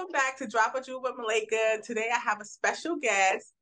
welcome back to Drop a Jewel with Malaka. Today I have a special guest,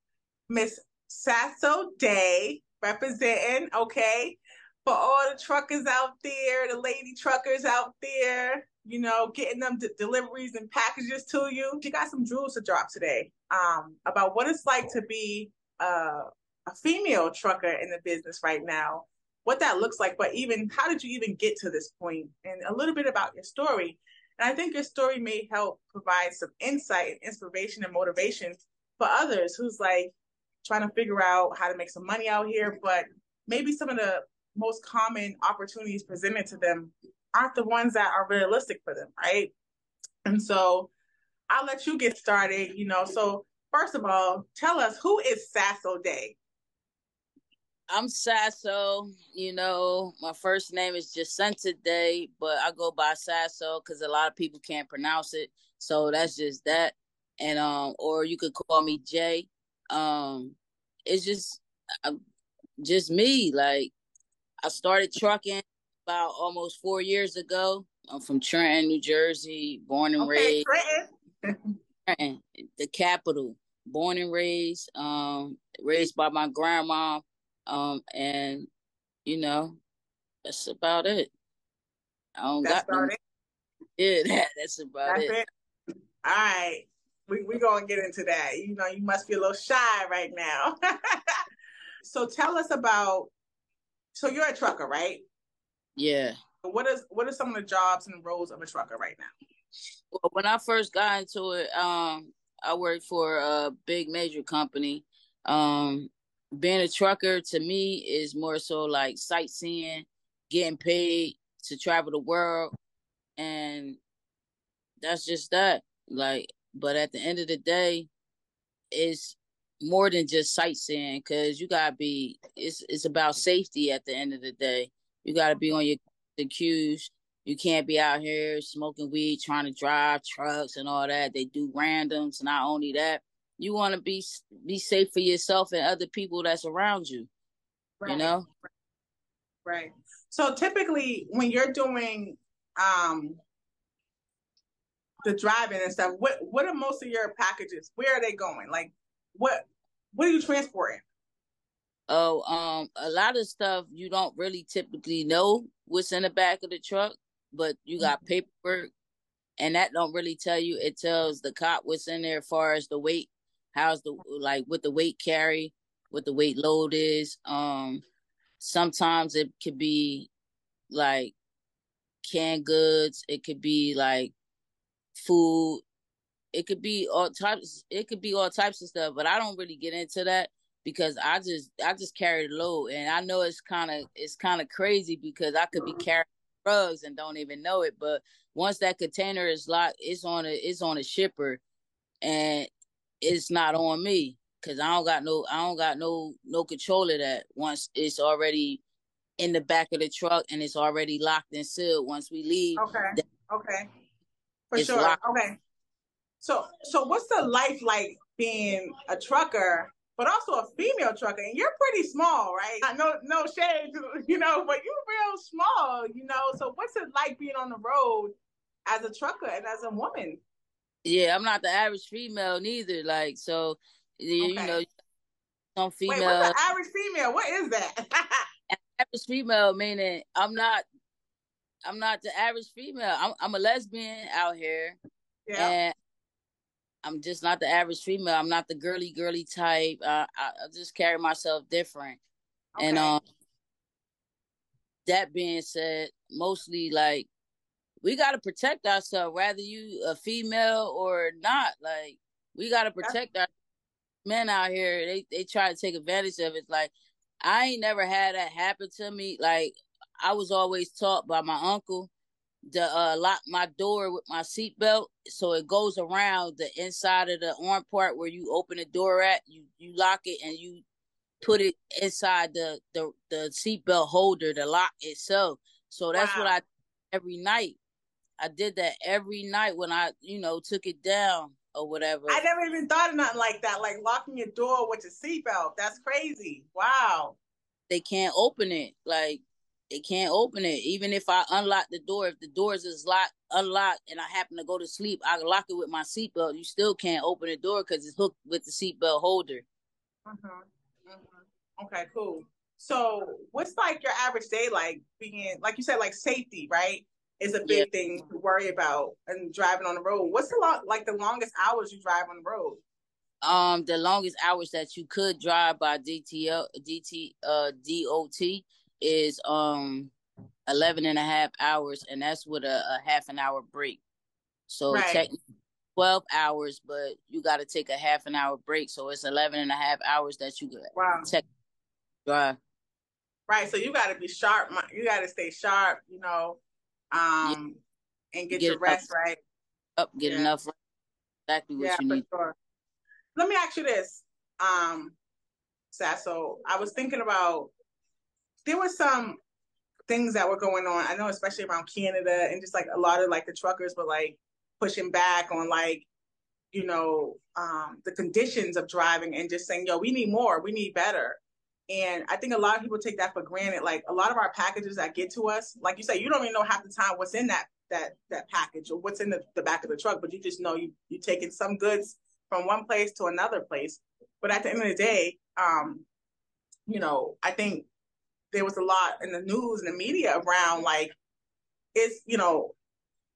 Miss Sasso Day, representing, okay, for all the truckers out there, the lady truckers out there, you know, getting them d- deliveries and packages to you. She got some jewels to drop today um, about what it's like to be uh, a female trucker in the business right now, what that looks like, but even how did you even get to this point, and a little bit about your story. And I think your story may help provide some insight, and inspiration, and motivation for others who's like trying to figure out how to make some money out here, but maybe some of the most common opportunities presented to them aren't the ones that are realistic for them, right? And so I'll let you get started, you know. So first of all, tell us who is Sasso Day? I'm Sasso. You know, my first name is Jacinta Day, but I go by Sasso because a lot of people can't pronounce it. So that's just that. And um, or you could call me Jay. Um, it's just, uh, just me. Like I started trucking about almost four years ago. I'm from Trenton, New Jersey, born and okay, raised. Trenton, the capital. Born and raised, um, raised by my grandma um, and you know, that's about it. I don't that's got no. It. Yeah, that, that's about that's it. it. All right. We we gonna get into that. You know, you must be a little shy right now. so tell us about so you're a trucker, right? Yeah. What is what are some of the jobs and roles of a trucker right now? Well, when I first got into it, um, I worked for a big major company. Um, being a trucker to me is more so like sightseeing, getting paid to travel the world, and that's just that. Like, but at the end of the day, it's more than just sightseeing because you gotta be. It's it's about safety at the end of the day. You gotta be on your the cues. You can't be out here smoking weed, trying to drive trucks and all that. They do randoms. Not only that, you want to be be safe for yourself and other people that's around you right. you know? Right. So typically when you're doing um the driving and stuff what what are most of your packages? Where are they going? Like what what are you transporting? Oh um a lot of stuff you don't really typically know what's in the back of the truck but you got mm-hmm. paperwork and that don't really tell you. It tells the cop what's in there as far as the weight how's the like what the weight carry, what the weight load is. Um sometimes it could be like canned goods, it could be like food, it could be all types it could be all types of stuff, but I don't really get into that because I just I just carry the load and I know it's kind of it's kind of crazy because I could be carrying drugs and don't even know it but once that container is locked it's on a it's on a shipper and it's not on me because I don't got no I don't got no no control of that once it's already in the back of the truck and it's already locked and sealed. Once we leave, okay, okay, for sure, locked. okay. So so what's the life like being a trucker? But also a female trucker, and you're pretty small, right? No, no shade, you know, but you're real small, you know. So, what's it like being on the road as a trucker and as a woman? Yeah, I'm not the average female neither. Like so, okay. you know, some female. Wait, what's the average female? What is that? average female meaning I'm not. I'm not the average female. I'm I'm a lesbian out here, yeah. and I'm just not the average female. I'm not the girly girly type. Uh, I, I just carry myself different, okay. and um. That being said, mostly like we got to protect ourselves, whether you a female or not. Like we got to protect our men out here. They they try to take advantage of it. Like I ain't never had that happen to me. Like I was always taught by my uncle to uh, lock my door with my seatbelt so it goes around the inside of the arm part where you open the door at. You you lock it and you put it inside the the the seatbelt holder, the lock itself. So that's wow. what I every night. I did that every night when I, you know, took it down or whatever. I never even thought of nothing like that, like locking your door with your seatbelt. That's crazy. Wow. They can't open it. Like they can't open it. Even if I unlock the door, if the doors is locked, unlocked, and I happen to go to sleep, I lock it with my seatbelt. You still can't open the door because it's hooked with the seatbelt holder. Mm-hmm. Mm-hmm. Okay, cool. So, what's like your average day like? Being like you said, like safety, right? Is a big yeah. thing to worry about and driving on the road. What's the long, like the longest hours you drive on the road? Um, the longest hours that you could drive by DTL, DT, uh, DOT is um 11 and a half hours, and that's with a, a half an hour break. So right. technically 12 hours, but you got to take a half an hour break. So it's 11 and a half hours that you wow. Tech drive. Right. So you got to be sharp. You got to stay sharp, you know, um, yeah. and get, get your rest right. Up, get yeah. enough. Exactly what yeah, you need. Sure. Let me ask you this, um, Sasso. I was thinking about there were some things that were going on. I know, especially around Canada and just like a lot of like the truckers were like pushing back on like, you know, um, the conditions of driving and just saying, yo, we need more, we need better. And I think a lot of people take that for granted. Like a lot of our packages that get to us, like you say, you don't even know half the time what's in that that that package or what's in the, the back of the truck, but you just know you you taking some goods from one place to another place. But at the end of the day, um, you know, I think there was a lot in the news and the media around like it's you know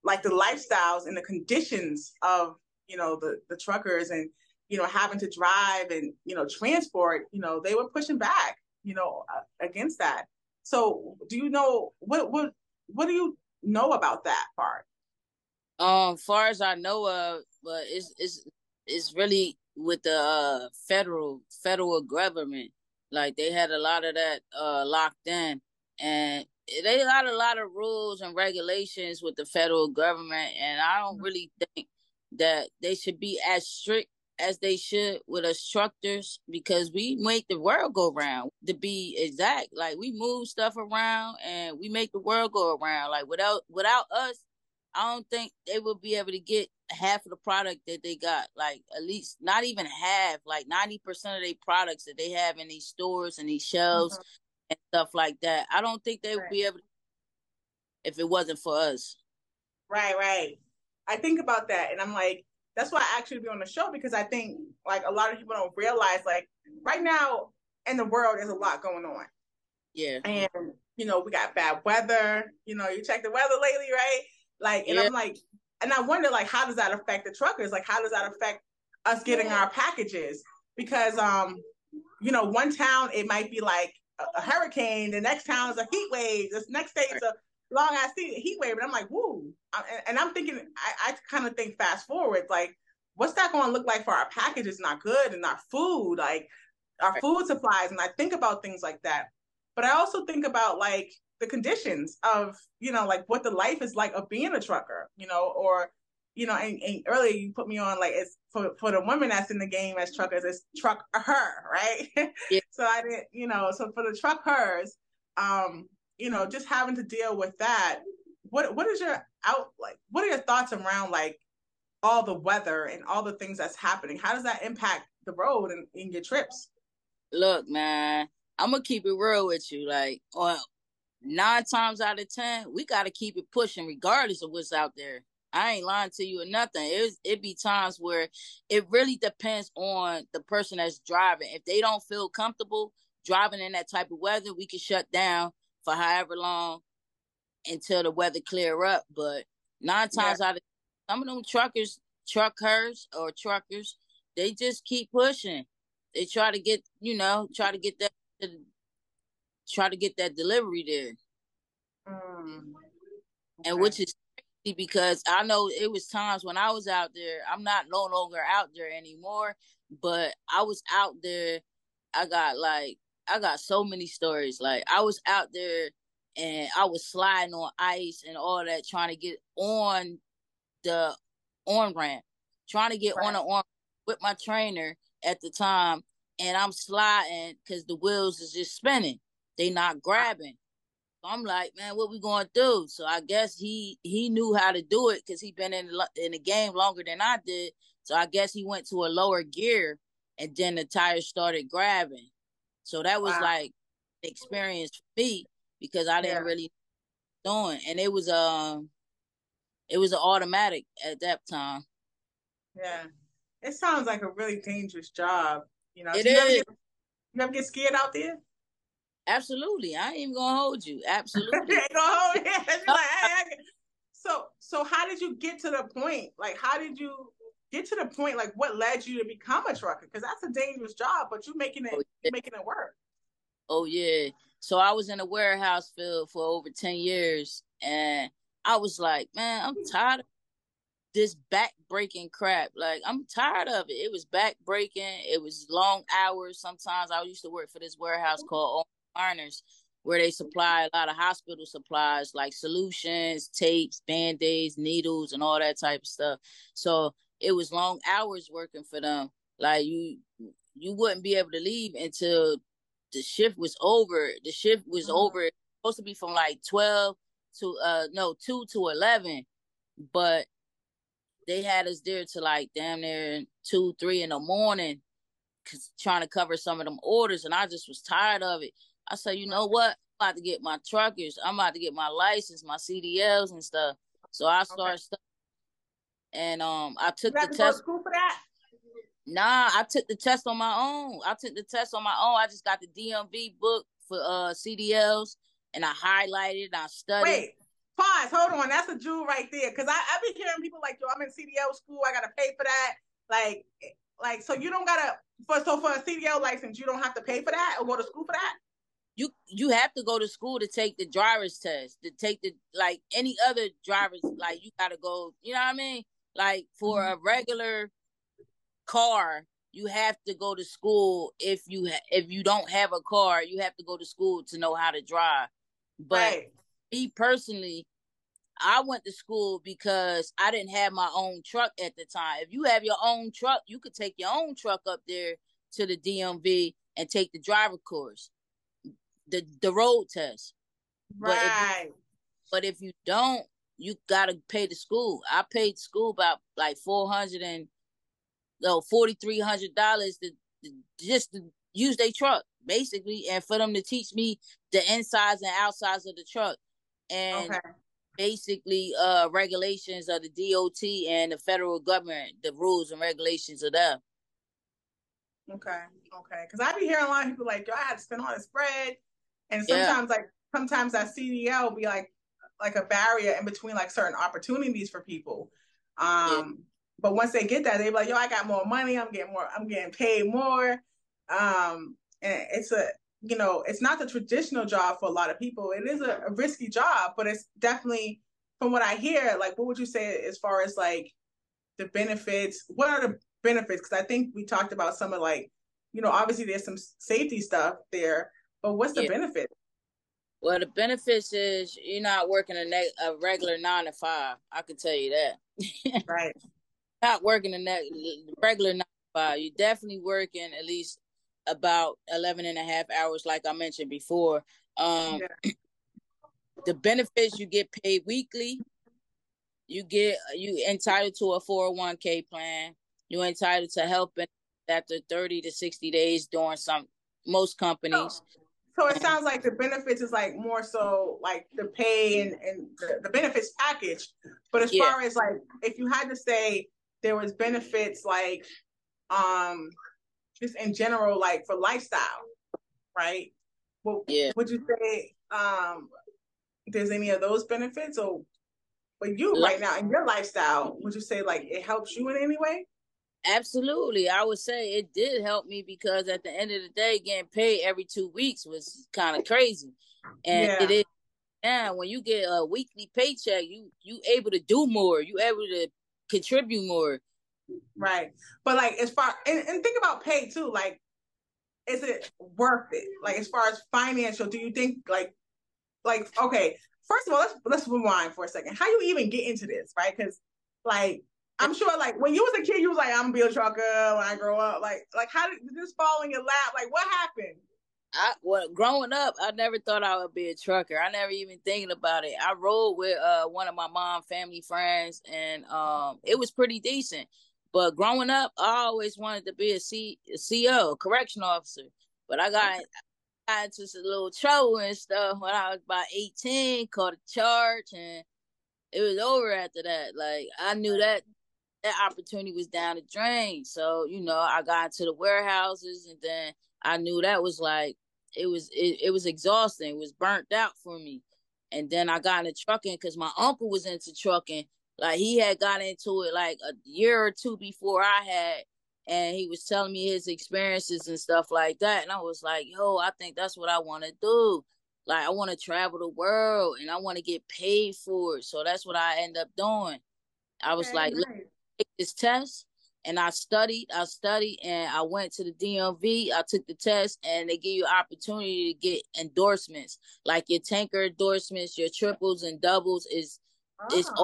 like the lifestyles and the conditions of you know the the truckers and you know having to drive and you know transport you know they were pushing back you know uh, against that. So do you know what what what do you know about that part? Um far as i know of but it's it's it's really with the uh, federal federal government. Like they had a lot of that uh, locked in, and they got a lot of rules and regulations with the federal government, and I don't really think that they should be as strict as they should with us truckers because we make the world go round. To be exact, like we move stuff around and we make the world go around. Like without without us, I don't think they would be able to get half of the product that they got. Like at least not even half, like ninety percent of their products that they have in these stores and these shelves mm-hmm. and stuff like that. I don't think they would be able to if it wasn't for us. Right, right. I think about that and I'm like, that's why I actually be on the show because I think like a lot of people don't realize like right now in the world there's a lot going on. Yeah. And you know, we got bad weather. You know, you check the weather lately, right? Like, and yeah. I'm like, and I wonder, like, how does that affect the truckers? Like, how does that affect us getting our packages? Because, um, you know, one town it might be like a, a hurricane, the next town is a heat wave, this next day is a long ass heat wave, and I'm like, woo. And, I'm thinking, I, I kind of think fast forward, like, what's that going to look like for our packages and our good and our food, like our food supplies? And I think about things like that. But I also think about like the conditions of you know like what the life is like of being a trucker you know or you know and, and earlier you put me on like it's for, for the women that's in the game as truckers it's truck her right yeah. so i didn't you know so for the truckers um you know just having to deal with that what what is your out like what are your thoughts around like all the weather and all the things that's happening how does that impact the road and in your trips look man i'm gonna keep it real with you like on nine times out of ten, we got to keep it pushing regardless of what's out there. I ain't lying to you or nothing. It it be times where it really depends on the person that's driving. If they don't feel comfortable driving in that type of weather, we can shut down for however long until the weather clear up. But nine times yeah. out of some of them truckers, truckers or truckers, they just keep pushing. They try to get, you know, try to get that try to get that delivery there. Mm, okay. And which is crazy because I know it was times when I was out there. I'm not no longer out there anymore, but I was out there. I got like I got so many stories. Like I was out there and I was sliding on ice and all that, trying to get on the on ramp, trying to get right. on the on with my trainer at the time, and I'm sliding because the wheels is just spinning they not uh-huh. grabbing. So I'm like, man, what we gonna do? So I guess he he knew how to do it because he been in in the game longer than I did. So I guess he went to a lower gear, and then the tires started grabbing. So that was wow. like experience for me because I didn't yeah. really doing, and it was um, it was an automatic at that time. Yeah, it sounds like a really dangerous job. You know, it you, is. Never get, you ever get scared out there? Absolutely, I ain't even gonna hold you. Absolutely, ain't gonna hold you. like, so, so how did you get to the point? Like, how did you get to the point? Like, what led you to become a trucker? Because that's a dangerous job, but you're making it, oh, yeah. making it work. Oh yeah. So I was in a warehouse field for over ten years, and I was like, man, I'm hmm. tired of this back breaking crap. Like I'm tired of it. It was back breaking. It was long hours. Sometimes I used to work for this warehouse hmm. called Ironers, where they supply a lot of hospital supplies like solutions, tapes, band-aids, needles, and all that type of stuff. So it was long hours working for them. Like you you wouldn't be able to leave until the shift was over. The shift was mm-hmm. over. It was supposed to be from like twelve to uh no two to eleven, but they had us there to like damn near two three in the morning, cause trying to cover some of them orders, and I just was tired of it. I said, you know what? I'm about to get my truckers. I'm about to get my license, my CDLs and stuff. So I started okay. And um I took the test. school for that? Nah, I took the test on my own. I took the test on my own. I just got the DMV book for uh CDLs and I highlighted, And I studied. Wait, pause, hold on. That's a jewel right there. Cause I, I've been hearing people like, yo, I'm in CDL school, I gotta pay for that. Like like so you don't gotta for so for a CDL license, you don't have to pay for that or go to school for that? You you have to go to school to take the driver's test, to take the like any other driver's like you gotta go, you know what I mean? Like for mm-hmm. a regular car, you have to go to school. If you ha- if you don't have a car, you have to go to school to know how to drive. But right. me personally, I went to school because I didn't have my own truck at the time. If you have your own truck, you could take your own truck up there to the DMV and take the driver course, the the road test. Right. But if, but if you don't, you gotta pay the school. I paid school about like four hundred and no forty three hundred dollars to, to, just to use their truck basically, and for them to teach me the insides and outsides of the truck, and okay. basically uh regulations of the DOT and the federal government, the rules and regulations of them. Okay, okay, because I be hearing a lot of people like, yo, I had to spend all this bread, and sometimes yeah. like sometimes that CDL be like like a barrier in between like certain opportunities for people. Um, yeah. But once they get that, they be like, "Yo, I got more money. I'm getting more. I'm getting paid more." Um, and it's a, you know, it's not the traditional job for a lot of people. It is a, a risky job, but it's definitely, from what I hear, like, what would you say as far as like the benefits? What are the benefits? Because I think we talked about some of like, you know, obviously there's some safety stuff there, but what's the yeah. benefit? Well, the benefits is you're not working a, ne- a regular nine to five. I can tell you that. right not working in that regular nine to five. You're definitely working at least about 11 and a half hours, like I mentioned before. Um, yeah. The benefits you get paid weekly. You get you entitled to a 401k plan. You're entitled to help after 30 to 60 days during some most companies. Oh. So it sounds like the benefits is like more so like the pay and, and the, the benefits package. But as yeah. far as like if you had to say there was benefits like um just in general like for lifestyle right well yeah would you say um there's any of those benefits or but you right now in your lifestyle would you say like it helps you in any way absolutely i would say it did help me because at the end of the day getting paid every two weeks was kind of crazy and yeah. it is yeah when you get a weekly paycheck you you able to do more you able to contribute more. Right. But like as far and, and think about pay too, like is it worth it? Like as far as financial, do you think like like okay, first of all, let's let's rewind for a second. How you even get into this, right? Because like I'm sure like when you was a kid, you was like, I'm gonna be a trucker when I grow up. Like like how did, did this fall in your lap? Like what happened? I well, growing up, I never thought I would be a trucker. I never even thinking about it. I rode with uh one of my mom family friends, and um it was pretty decent. But growing up, I always wanted to be a C a CO, correction officer. But I got got into some little trouble and stuff when I was about 18, caught a charge and it was over after that. Like I knew that that opportunity was down the drain. So, you know, I got into the warehouses and then I knew that was like it was it, it was exhausting. It was burnt out for me. And then I got into trucking because my uncle was into trucking. Like he had got into it like a year or two before I had and he was telling me his experiences and stuff like that. And I was like, yo, I think that's what I want to do. Like, I want to travel the world and I want to get paid for it. So that's what I end up doing. I was okay, like, nice. Take this test. And I studied, I studied, and I went to the DMV. I took the test, and they give you opportunity to get endorsements, like your tanker endorsements, your triples and doubles is oh. is ah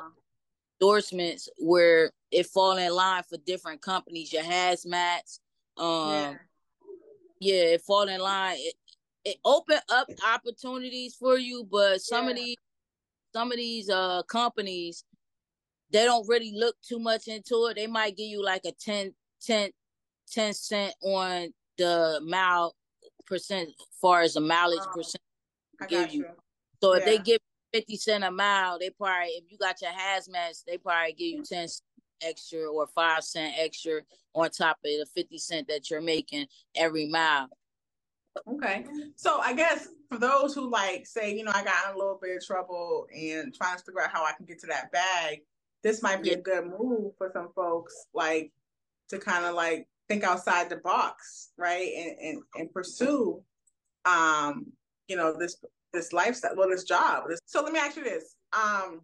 endorsements where it fall in line for different companies. Your hazmats, um, yeah, yeah it fall in line. It, it open up opportunities for you, but some yeah. of these some of these uh companies they don't really look too much into it. They might give you like a 10, 10, 10 cent on the mile percent, as far as the mileage oh, percent give you. you. So yeah. if they give 50 cent a mile, they probably, if you got your hazmats, they probably give you 10 extra or 5 cent extra on top of the 50 cent that you're making every mile. Okay. So I guess for those who like say, you know, I got in a little bit of trouble and trying to figure out how I can get to that bag, this might be yeah. a good move for some folks, like to kind of like think outside the box, right? And and, and pursue um, you know, this this lifestyle, well, this job. So let me ask you this. Um,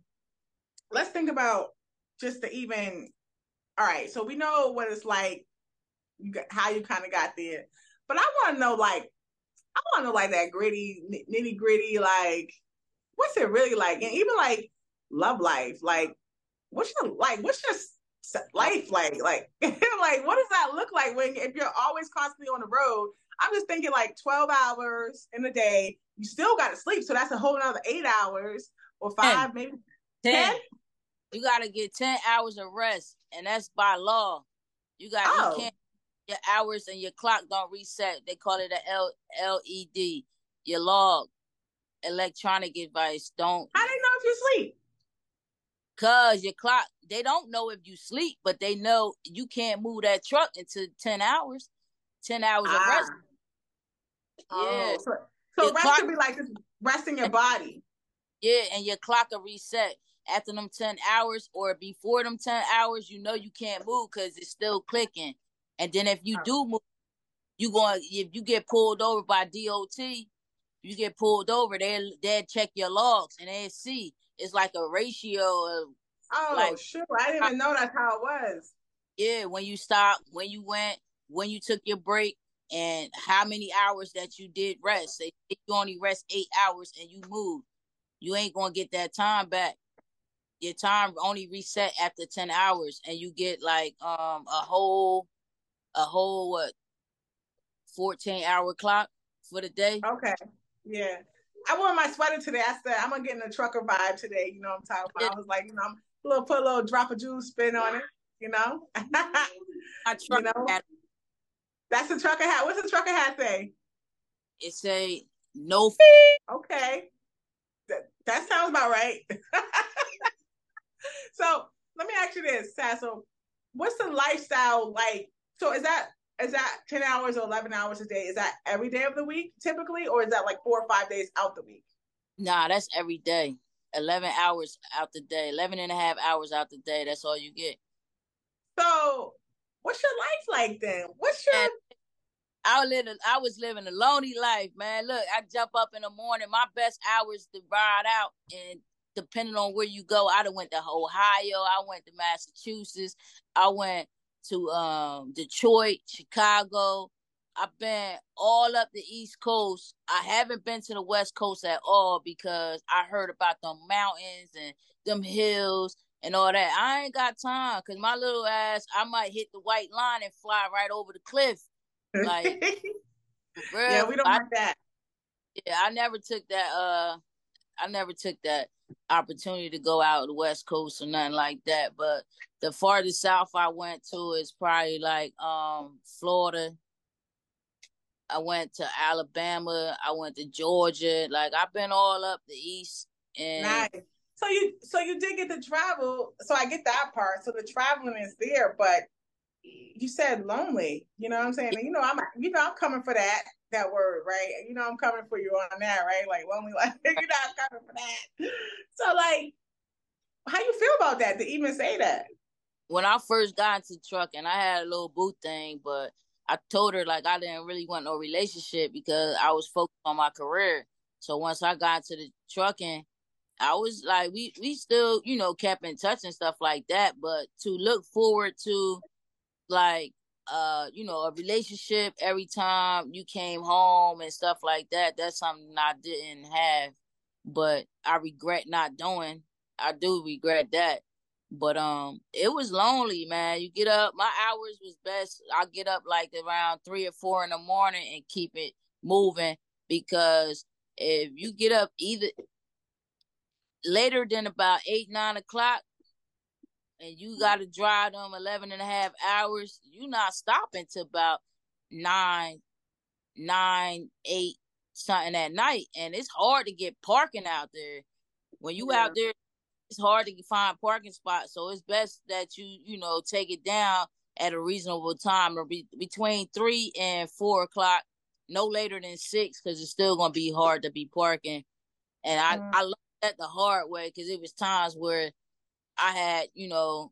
let's think about just the even. All right, so we know what it's like, you got, how you kind of got there, but I want to know, like, I want to know, like, that gritty, nitty gritty, like, what's it really like, and even like love life, like, what's your like, what's your life like, like, like, what does that look like when if you're always constantly on the road? I'm just thinking like 12 hours in a day you still got to sleep. So that's a whole another eight hours or five, 10. maybe 10. 10. You got to get 10 hours of rest, and that's by law. You got oh. you can't your hours and your clock don't reset. They call it a L- LED. Your log, electronic device, don't. How do they know if you sleep? Cause your clock, they don't know if you sleep, but they know you can't move that truck into ten hours. Ten hours ah. of rest. Oh, yeah. So, so rest clock, could be like just resting your body. Yeah, and your clock will reset after them 10 hours or before them 10 hours, you know you can't move because it's still clicking. And then if you do move, you going if you get pulled over by DOT, you get pulled over, they they check your logs and they see it's like a ratio of Oh like, sure. I didn't even know that's how it was. Yeah, when you stop, when you went, when you took your break, and how many hours that you did rest. If you only rest eight hours and you move, you ain't gonna get that time back. Your time only reset after ten hours, and you get like um a whole a whole what fourteen hour clock for the day. Okay, yeah. I wore my sweater today. I said I'm gonna get in a trucker vibe today. You know what I'm talking about? I was like, you know, I'm a little put a little drop of juice spin on it. You know, I you know? That's a trucker hat. What's the trucker hat say? It say no. Okay, that, that sounds about right. so let me ask you this, Sasso. What's the lifestyle like? So is that is that ten hours or eleven hours a day? Is that every day of the week typically, or is that like four or five days out the week? Nah, that's every day. 11 hours out the day, 11 and a half hours out the day. That's all you get. So What's your life like then? What's your I live I was living a lonely life, man. Look, I jump up in the morning. My best hours to ride out and depending on where you go, I done went to Ohio, I went to Massachusetts, I went to um Detroit, Chicago. I've been all up the East Coast. I haven't been to the West Coast at all because I heard about them mountains and them hills and all that. I ain't got time because my little ass, I might hit the white line and fly right over the cliff. Like, real, yeah, we don't I, want that. Yeah, I never took that. Uh, I never took that opportunity to go out the West Coast or nothing like that. But the farthest south I went to is probably like um Florida, I went to Alabama. I went to Georgia. Like I've been all up the east. And nice. So you so you did get to travel. So I get that part. So the traveling is there, but you said lonely. You know what I'm saying? And you know I'm you know I'm coming for that that word, right? You know I'm coming for you on that, right? Like lonely, like you're not coming for that. So like, how you feel about that to even say that? When I first got into truck and I had a little boot thing, but I told her like I didn't really want no relationship because I was focused on my career. So once I got into the trucking, I was like, we we still you know kept in touch and stuff like that. But to look forward to like uh you know a relationship every time you came home and stuff like that, that's something I didn't have. But I regret not doing. I do regret that. But um, it was lonely, man. You get up. My hours was best. I get up like around three or four in the morning and keep it moving because if you get up either later than about eight nine o'clock and you got to drive them 11 and a half hours you're not stopping to about nine nine eight something at night and it's hard to get parking out there when you yeah. out there it's hard to find parking spots. So it's best that you, you know, take it down at a reasonable time or be between three and four o'clock, no later than six, because it's still gonna be hard to be parking. And I, mm. I learned that the hard way because it was times where I had, you know,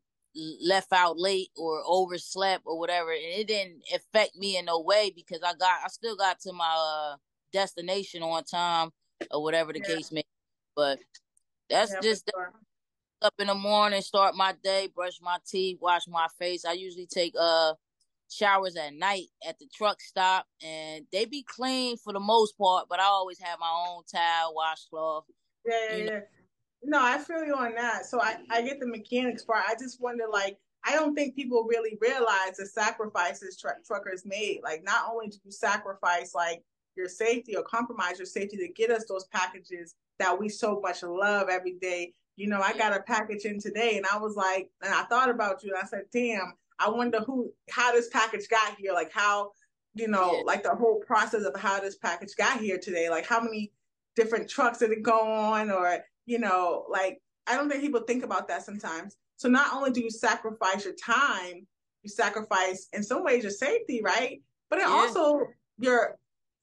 left out late or overslept or whatever, and it didn't affect me in no way because I got, I still got to my uh, destination on time or whatever the yeah. case may. Be. But that's yeah, just sure. up in the morning, start my day, brush my teeth, wash my face. I usually take uh showers at night at the truck stop, and they be clean for the most part. But I always have my own towel, washcloth. Yeah, yeah, yeah. No, I feel you on that. So I I get the mechanics part. I just wonder like. I don't think people really realize the sacrifices tr- truckers made. Like, not only do you sacrifice like your safety or compromise your safety to get us those packages that we so much love every day. You know, I got a package in today and I was like, and I thought about you and I said, damn, I wonder who, how this package got here. Like how, you know, yeah. like the whole process of how this package got here today. Like how many different trucks did it go on or, you know, like I don't think people think about that sometimes. So not only do you sacrifice your time, you sacrifice in some ways your safety, right? But it yeah. also your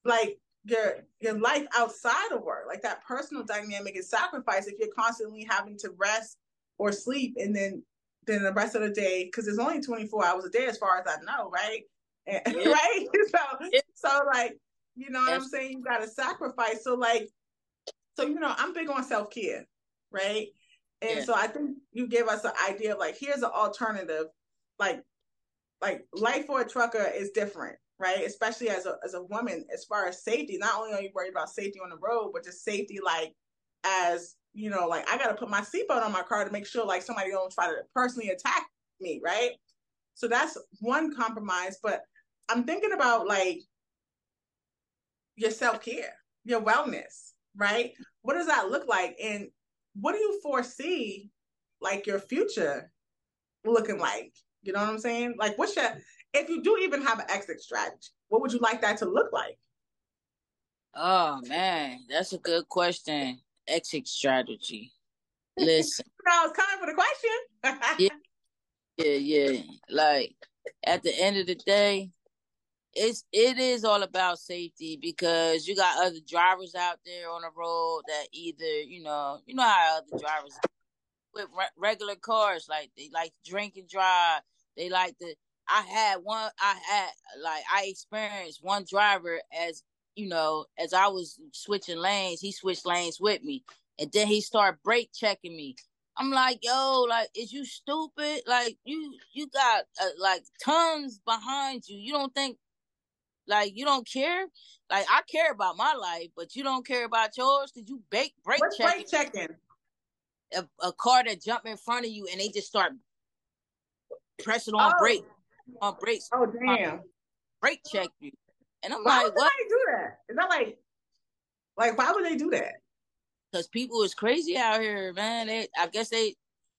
like your your life outside of work like that personal dynamic is sacrificed if you're constantly having to rest or sleep and then then the rest of the day because there's only 24 hours a day as far as i know right and, yeah. right so yeah. so like you know what i'm saying you gotta sacrifice so like so you know i'm big on self-care right and yeah. so i think you give us an idea of like here's an alternative like like life for a trucker is different right? Especially as a as a woman, as far as safety, not only are you worried about safety on the road, but just safety like as you know, like I gotta put my seatbelt on my car to make sure like somebody don't try to personally attack me, right? So that's one compromise. But I'm thinking about like your self-care, your wellness, right? What does that look like? And what do you foresee like your future looking like? You know what I'm saying? Like what's your if you do even have an exit strategy, what would you like that to look like? Oh man, that's a good question. Exit strategy. Listen, I was coming for the question. yeah, yeah, yeah. Like at the end of the day, it's it is all about safety because you got other drivers out there on the road that either you know you know how other drivers with re- regular cars like they like drink and drive. They like to I had one, I had like I experienced one driver as you know, as I was switching lanes, he switched lanes with me, and then he started brake checking me. I'm like, yo, like, is you stupid? Like, you you got uh, like tons behind you. You don't think like you don't care? Like I care about my life, but you don't care about yours. Did you brake brake What's checking? brake checking? A, a, car that jump in front of you and they just start pressing on oh. brake on brakes. Oh damn! Brake check you, and I'm why like. Why do that? Is that like, like why would they do that? Because people is crazy out here, man. They, I guess they,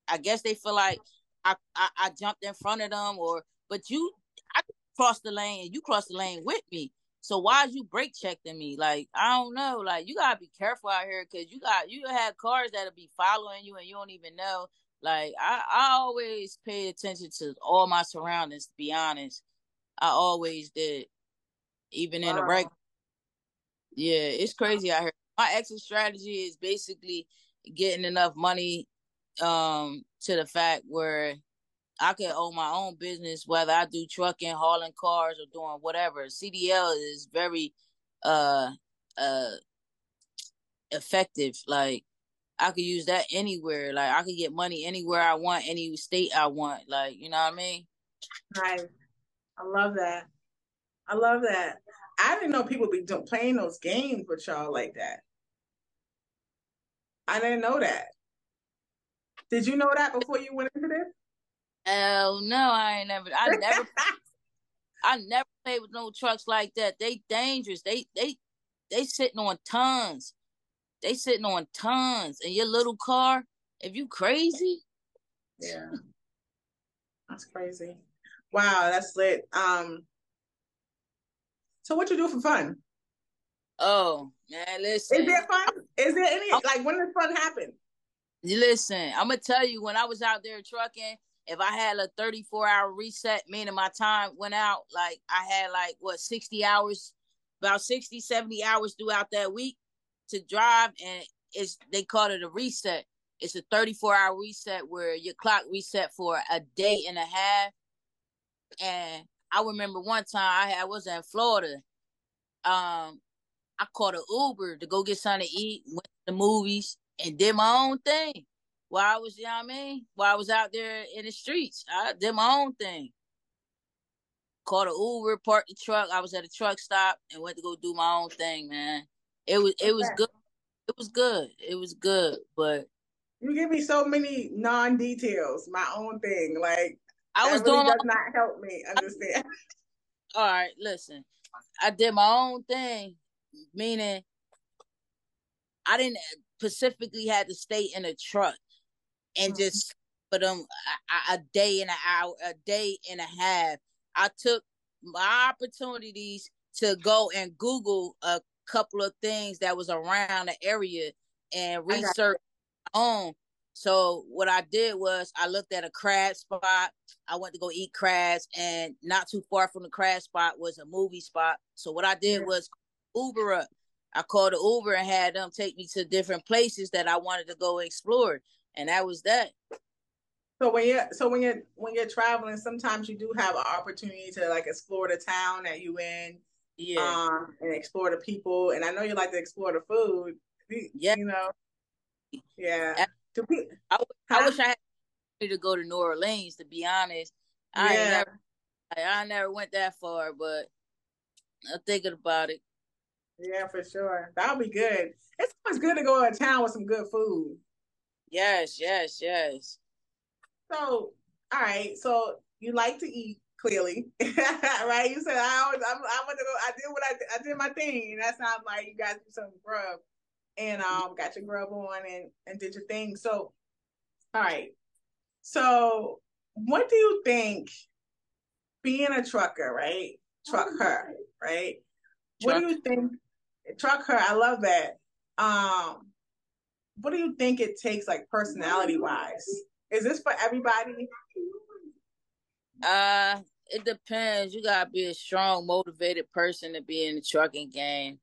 I guess they feel like I, I, I jumped in front of them, or but you, I crossed the lane, you cross the lane with me. So why is you brake checking me? Like I don't know. Like you gotta be careful out here because you got you have cars that'll be following you and you don't even know. Like I, I always pay attention to all my surroundings. To be honest, I always did, even wow. in the break. Yeah, it's crazy out here. My exit strategy is basically getting enough money um to the fact where I can own my own business, whether I do trucking, hauling cars, or doing whatever. CDL is very uh uh effective. Like I could use that anywhere. Like I could get money anywhere I want, any state I want. Like you know what I mean? Right. I love that. I love that. I didn't know people be playing those games with y'all like that. I didn't know that. Did you know that before you went into this? Oh no, I ain't never. I never. I never played with no trucks like that. They dangerous. They they they sitting on tons. They sitting on tons. And your little car, if you crazy. Yeah. That's crazy. Wow, that's lit. Um so what you do for fun? Oh man, listen. Is there fun? Is there any like when does fun happen? Listen, I'm gonna tell you when I was out there trucking, if I had a 34 hour reset, meaning my time went out, like I had like what 60 hours, about 60, 70 hours throughout that week to drive, and it's they call it a reset. It's a 34 hour reset where your clock reset for a day and a half. And I remember one time I had, I was in Florida. Um, I caught an Uber to go get something to eat, went to the movies, and did my own thing while I was, you know what I mean? While I was out there in the streets, I did my own thing. Called an Uber, parked the truck. I was at a truck stop and went to go do my own thing, man. It was it was good. It was good. It was good, but you give me so many non details. My own thing, like I was really doing. Does not help me understand. All right, listen. I did my own thing, meaning I didn't uh, specifically had to stay in a truck and mm-hmm. just for them a, a, day and an hour, a day and a half. I took my opportunities to go and Google a couple of things that was around the area and research on. So what I did was I looked at a crab spot. I went to go eat crabs, and not too far from the crab spot was a movie spot. So what I did yeah. was Uber up. I called the Uber and had them take me to different places that I wanted to go explore and that was that. So when you're so when you're when you're traveling, sometimes you do have an opportunity to like explore the town that you in, yeah, um, and explore the people. And I know you like to explore the food. Yeah, you know, yeah. I, I wish I had to go to New Orleans. To be honest, I yeah. never, I, I never went that far, but I'm thinking about it. Yeah, for sure. That'll be good. It's always good to go to town with some good food. Yes, yes, yes. So, all right. So you like to eat clearly, right? You said I always I'm, I went to go. I did what I I did my thing, and that sounds like you guys do some grub, and um got your grub on and and did your thing. So, all right. So, what do you think? Being a trucker, right? Trucker, right? Truck. What do you think? Trucker, I love that. Um, what do you think it takes, like personality wise? Is this for everybody? Uh, it depends. You gotta be a strong, motivated person to be in the trucking game.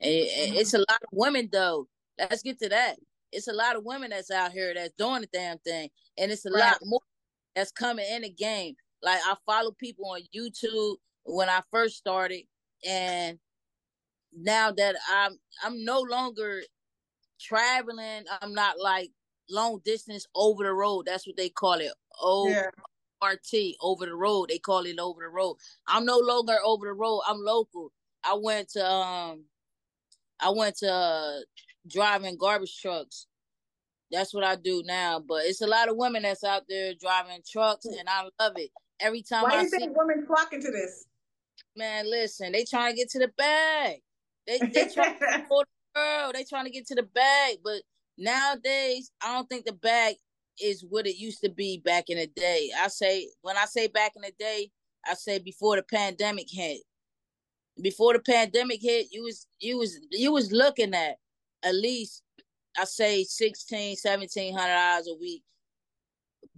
And it's a lot of women though. Let's get to that. It's a lot of women that's out here that's doing the damn thing, and it's a right. lot more that's coming in the game. Like I follow people on YouTube when I first started, and now that I'm I'm no longer traveling. I'm not like long distance over the road. That's what they call it. O R T over the road. They call it over the road. I'm no longer over the road. I'm local. I went to um I went to uh, driving garbage trucks. That's what I do now. But it's a lot of women that's out there driving trucks, and I love it. Every time Why I do you think women flocking to this? Man, listen, they trying to get to the bag. They they trying to girl. They trying to get to the bag, but nowadays I don't think the bag is what it used to be back in the day. I say when I say back in the day, I say before the pandemic hit. before the pandemic hit, you was you was you was looking at at least I say 16, 1700 hours a week.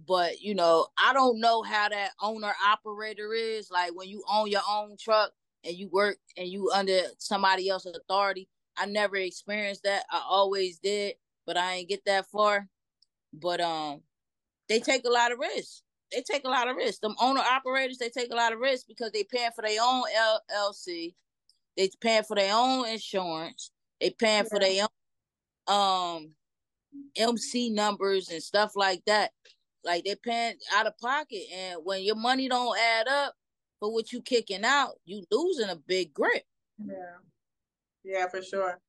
But you know, I don't know how that owner operator is. Like when you own your own truck and you work and you under somebody else's authority. I never experienced that. I always did, but I ain't get that far. But um they take a lot of risks. They take a lot of risks. Them owner operators, they take a lot of risks because they paying for their own LLC. They paying for their own insurance. They paying yeah. for their own um MC numbers and stuff like that. Like they're paying out of pocket, and when your money don't add up for what you kicking out, you losing a big grip. Yeah, yeah, for sure.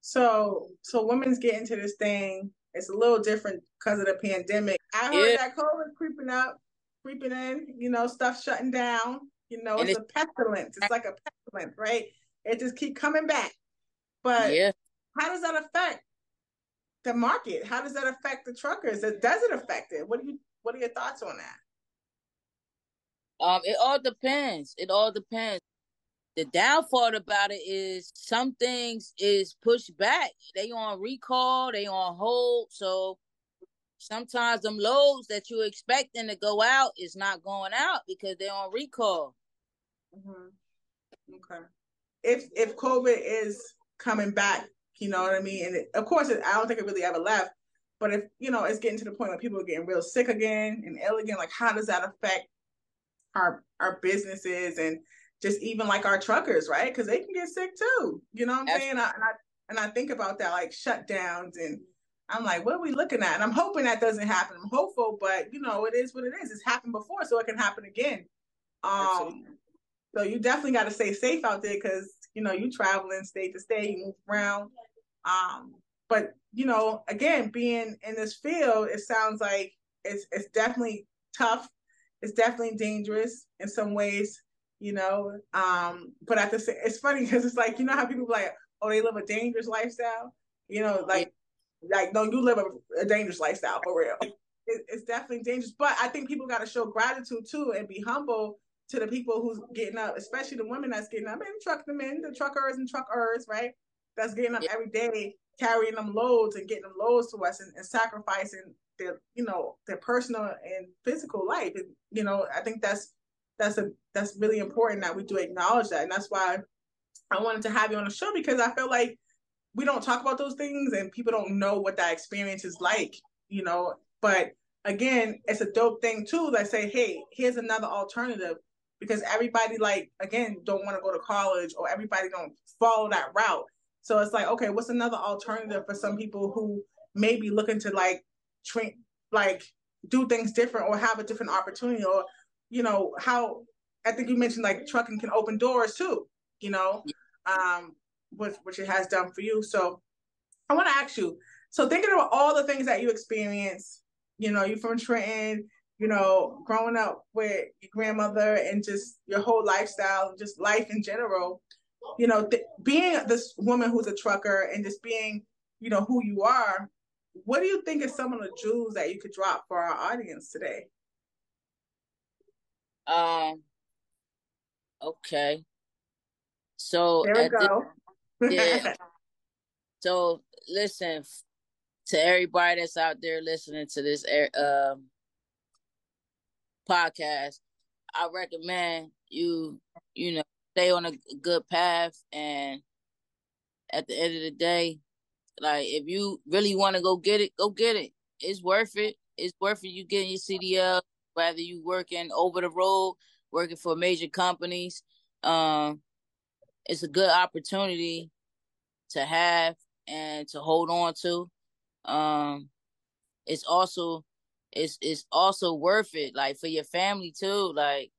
So, so women's getting to this thing. It's a little different because of the pandemic. I heard yeah. that COVID creeping up, creeping in. You know, stuff shutting down. You know, it's, it's, a pestilence. It's like a pestilence, right? It just keep coming back. But yeah. how does that affect the market? How does that affect the truckers? Does it affect it? What do you what are your thoughts on that? Um, it all depends. It all depends. The downfall about it is some things is pushed back. They on recall, they on hold. So sometimes them loads that you expecting to go out is not going out because they're on recall. Mm-hmm. Okay. If if COVID is coming back, you know what I mean, and it, of course, it, I don't think it really ever left. But if you know it's getting to the point where people are getting real sick again and ill again, like how does that affect our our businesses and just even like our truckers, right? Because they can get sick too. You know what I'm Absolutely. saying? I, and I and I think about that like shutdowns and I'm like, what are we looking at? And I'm hoping that doesn't happen. I'm hopeful, but you know, it is what it is. It's happened before, so it can happen again. Um, so you definitely got to stay safe out there because you know you traveling state to state, you move around. Um, but you know, again, being in this field, it sounds like it's it's definitely tough. It's definitely dangerous in some ways, you know. Um, but at the same, it's funny because it's like you know how people like, oh, they live a dangerous lifestyle. You know, like like no, you live a, a dangerous lifestyle for real. It, it's definitely dangerous, but I think people got to show gratitude too and be humble to the people who's getting up, especially the women that's getting up and truck them in, the truckers and truckers, right? That's getting up every day, carrying them loads and getting them loads to us and, and sacrificing their, you know, their personal and physical life. And, you know, I think that's that's a that's really important that we do acknowledge that. And that's why I wanted to have you on the show because I feel like we don't talk about those things and people don't know what that experience is like, you know. But again, it's a dope thing too that say, hey, here's another alternative because everybody like again don't want to go to college or everybody don't follow that route. So it's like, okay, what's another alternative for some people who may be looking to like train like do things different or have a different opportunity or you know how I think you mentioned like trucking can open doors too, you know. Um which which it has done for you. So I want to ask you. So thinking about all the things that you experience, you know, you're from Trenton, you know, growing up with your grandmother and just your whole lifestyle, just life in general. You know, th- being this woman who's a trucker and just being, you know, who you are. What do you think is some of the jewels that you could drop for our audience today? Um. Okay. So there we go yeah. so listen to everybody that's out there listening to this um, podcast. I recommend you, you know, stay on a good path. And at the end of the day, like if you really want to go get it, go get it. It's worth it. It's worth it. You getting your CDL, whether you working over the road, working for major companies. Um, it's a good opportunity to have and to hold on to. Um, it's also it's it's also worth it, like for your family too. Like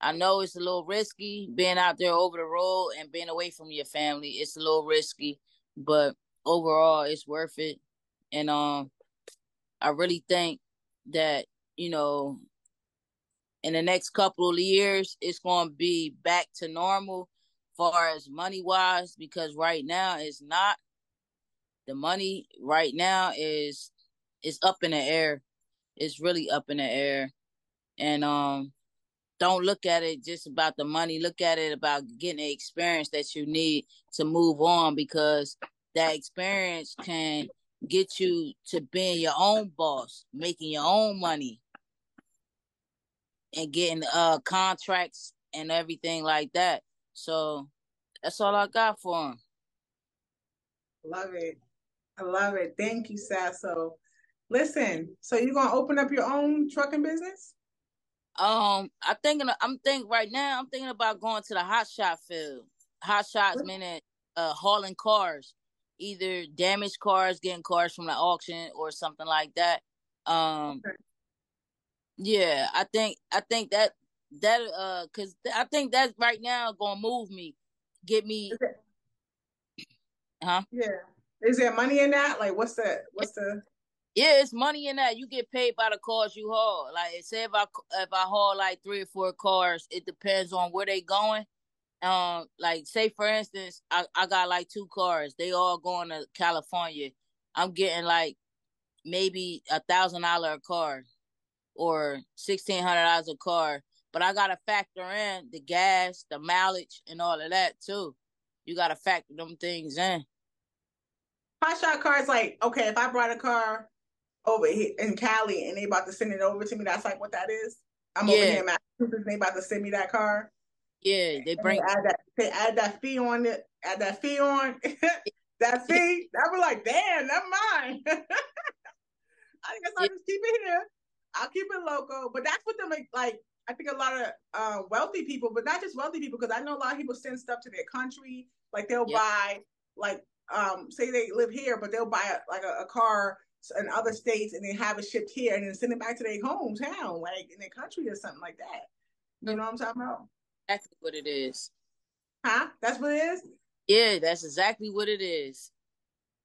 I know it's a little risky being out there over the road and being away from your family. It's a little risky, but overall, it's worth it. And um, I really think that you know, in the next couple of years, it's going to be back to normal far as money wise because right now it's not. The money right now is is up in the air. It's really up in the air. And um don't look at it just about the money. Look at it about getting the experience that you need to move on because that experience can get you to being your own boss, making your own money, and getting uh contracts and everything like that. So that's all I got for him. Love it. I love it. Thank you, Sasso. Listen, so you're gonna open up your own trucking business? Um, I'm thinking I'm thinking right now. I'm thinking about going to the hot shot field. Hot shots what? meaning uh hauling cars, either damaged cars, getting cars from the auction or something like that. Um, okay. Yeah, I think I think that that uh, cause I think that right now gonna move me, get me. Huh? Yeah. Is there money in that? Like, what's that? what's the? Yeah, it's money in that. You get paid by the cars you haul. Like, say if I if I haul like three or four cars, it depends on where they going. Um, like say for instance, I I got like two cars. They all going to California. I'm getting like maybe a thousand dollar a car, or sixteen hundred dollars a car. But I gotta factor in the gas, the mileage, and all of that too. You gotta factor them things in. Hot shot cars, like okay, if I brought a car over here in Cali and they about to send it over to me, that's like what that is. I'm yeah. over here in Massachusetts, they about to send me that car. Yeah, they bring they add that they add that fee on it, add that fee on that fee. That was like, damn, never mind. I guess I'll just keep it here. I'll keep it local. But that's what them like I think a lot of uh, wealthy people, but not just wealthy people, because I know a lot of people send stuff to their country. Like they'll buy like um say they live here, but they'll buy a, like a, a, car in other states and they have it shipped here and then send it back to their hometown, like in their country or something like that. You know what I'm talking about? That's what it is. Huh? That's what it is? Yeah, that's exactly what it is.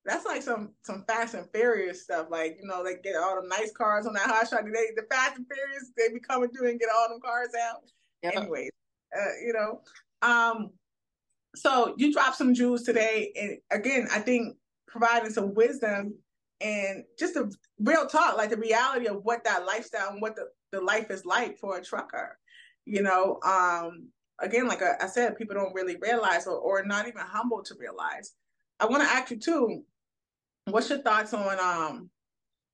That's like some some Fast and Furious stuff. Like you know, they get all the nice cars on that hot shot. They the Fast and Furious they be coming through and get all them cars out. Yep. Anyways, uh, you know, um, so you dropped some jewels today, and again, I think providing some wisdom and just a real talk, like the reality of what that lifestyle and what the, the life is like for a trucker. You know, um, again, like I said, people don't really realize or, or not even humble to realize. I want to ask you too, what's your thoughts on um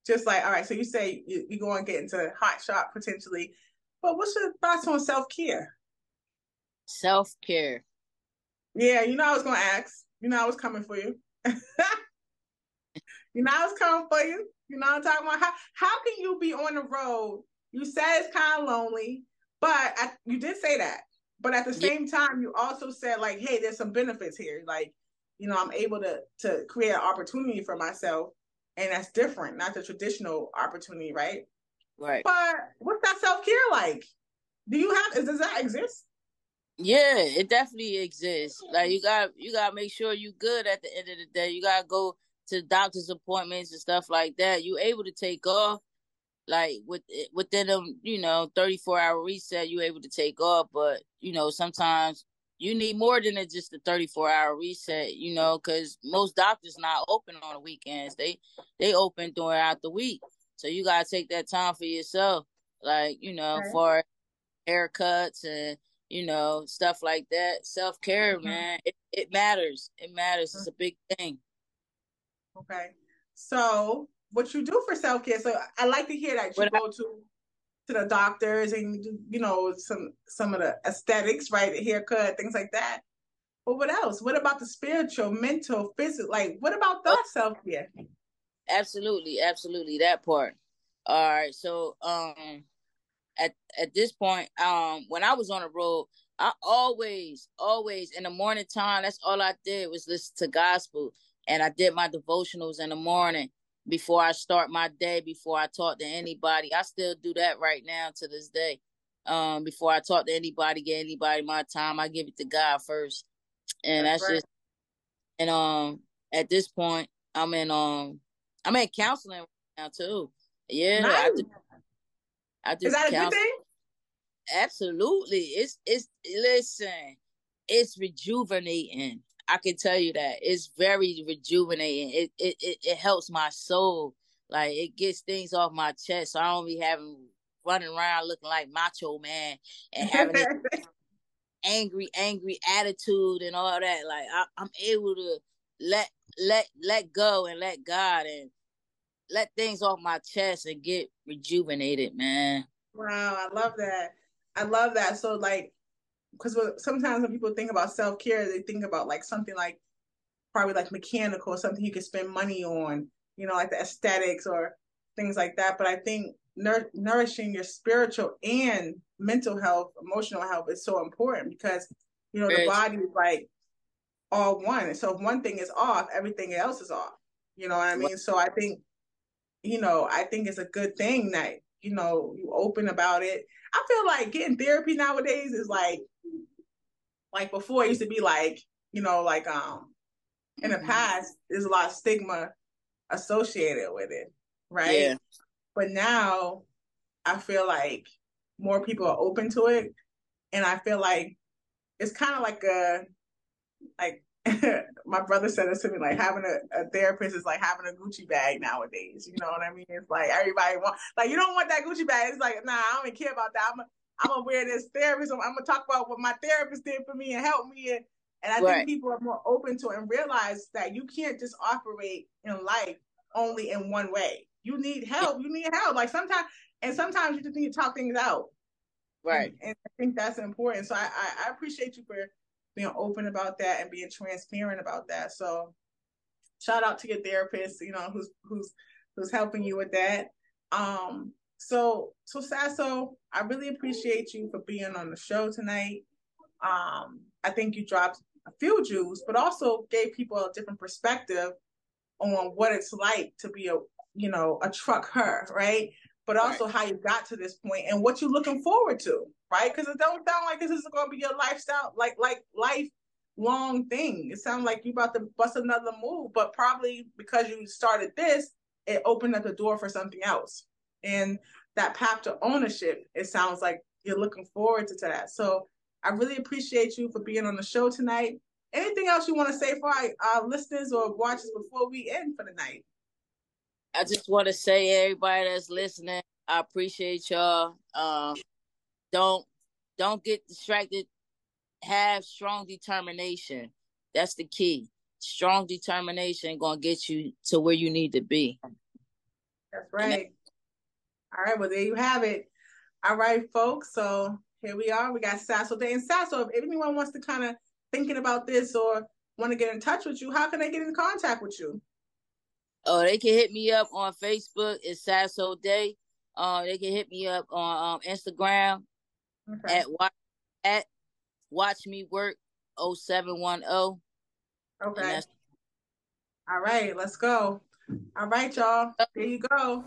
just like all right, so you say you, you go and get into hot shot potentially, but what's your thoughts on self care? Self care. Yeah, you know I was gonna ask. You know I was coming for you. you know I was coming for you. You know I'm talking about how how can you be on the road? You said it's kind of lonely, but I, you did say that. But at the same yeah. time, you also said like, hey, there's some benefits here. Like, you know, I'm able to to create an opportunity for myself, and that's different, not the traditional opportunity, right? Right. But what's that self care like? Do you have? Does that exist? Yeah, it definitely exists. Like you got you gotta make sure you good at the end of the day. You gotta go to doctor's appointments and stuff like that. You able to take off like with within them, you know, 34 hour reset, you able to take off, but you know, sometimes you need more than just a 34 hour reset, you know, because most doctors not open on the weekends. They they open throughout the week. So you gotta take that time for yourself. Like, you know, right. for haircuts and you know, stuff like that. Self care, mm-hmm. man, it, it matters. It matters. Mm-hmm. It's a big thing. Okay. So, what you do for self care? So, I like to hear that you what go I, to to the doctors and you know some some of the aesthetics, right? A haircut, things like that. But what else? What about the spiritual, mental, physical? Like, what about that self care? Absolutely, absolutely, that part. All right, so um, at at this point, um, when I was on the road, I always, always in the morning time, that's all I did was listen to gospel, and I did my devotionals in the morning before I start my day, before I talk to anybody. I still do that right now to this day. Um, before I talk to anybody, get anybody my time, I give it to God first, and that's, that's right. just. And um, at this point, I'm in um, I'm in counseling right now too. Yeah, nice. I, do, I just Is that a good thing? Absolutely. It's it's listen, it's rejuvenating. I can tell you that. It's very rejuvenating. It it it, it helps my soul. Like it gets things off my chest. So I don't be having running around looking like Macho Man and having an angry, angry attitude and all that. Like I, I'm able to let let let go and let God and let things off my chest and get rejuvenated, man. Wow, I love that. I love that. So like, because sometimes when people think about self care, they think about like something like probably like mechanical, something you can spend money on, you know, like the aesthetics or things like that. But I think nur- nourishing your spiritual and mental health, emotional health is so important because you know the body is like all one. And so if one thing is off, everything else is off. You know what I mean? So I think, you know, I think it's a good thing that, you know, you open about it. I feel like getting therapy nowadays is like like before it used to be like, you know, like um in the mm-hmm. past, there's a lot of stigma associated with it, right? Yeah. But now I feel like more people are open to it. And I feel like it's kind of like a, like my brother said this to me, like having a, a, therapist is like having a Gucci bag nowadays. You know what I mean? It's like everybody want, like you don't want that Gucci bag. It's like, nah, I don't even care about that. I'm, a, I'm gonna wear this therapist. I'm, I'm, gonna talk about what my therapist did for me and help me. And, and I right. think people are more open to it and realize that you can't just operate in life only in one way. You need help. You need help. Like sometimes, and sometimes you just need to talk things out. Right. And, and I think that's important. So I, I, I appreciate you for being open about that and being transparent about that. So shout out to your therapist, you know, who's who's who's helping you with that. Um, so so Sasso, I really appreciate you for being on the show tonight. Um, I think you dropped a few jewels, but also gave people a different perspective on what it's like to be a you know a truck her, right? But also right. how you got to this point and what you're looking forward to, right? Because it don't sound like this is going to be your lifestyle, like like lifelong thing. It sounds like you about to bust another move, but probably because you started this, it opened up the door for something else. And that path to ownership, it sounds like you're looking forward to, to that. So I really appreciate you for being on the show tonight. Anything else you want to say for our, our listeners or watchers before we end for the night? I just want to say, everybody that's listening, I appreciate y'all. Um, don't don't get distracted. Have strong determination. That's the key. Strong determination gonna get you to where you need to be. That's right. All right. Well, there you have it. All right, folks. So here we are. We got Sasso Day. And Sasso, if anyone wants to kind of thinking about this or want to get in touch with you, how can they get in contact with you? Oh, they can hit me up on Facebook. It's Sasso Day. Uh, they can hit me up on um, Instagram okay. at watch at Watch Me Work 0710. Okay. All right, let's go. All right, y'all. There you go.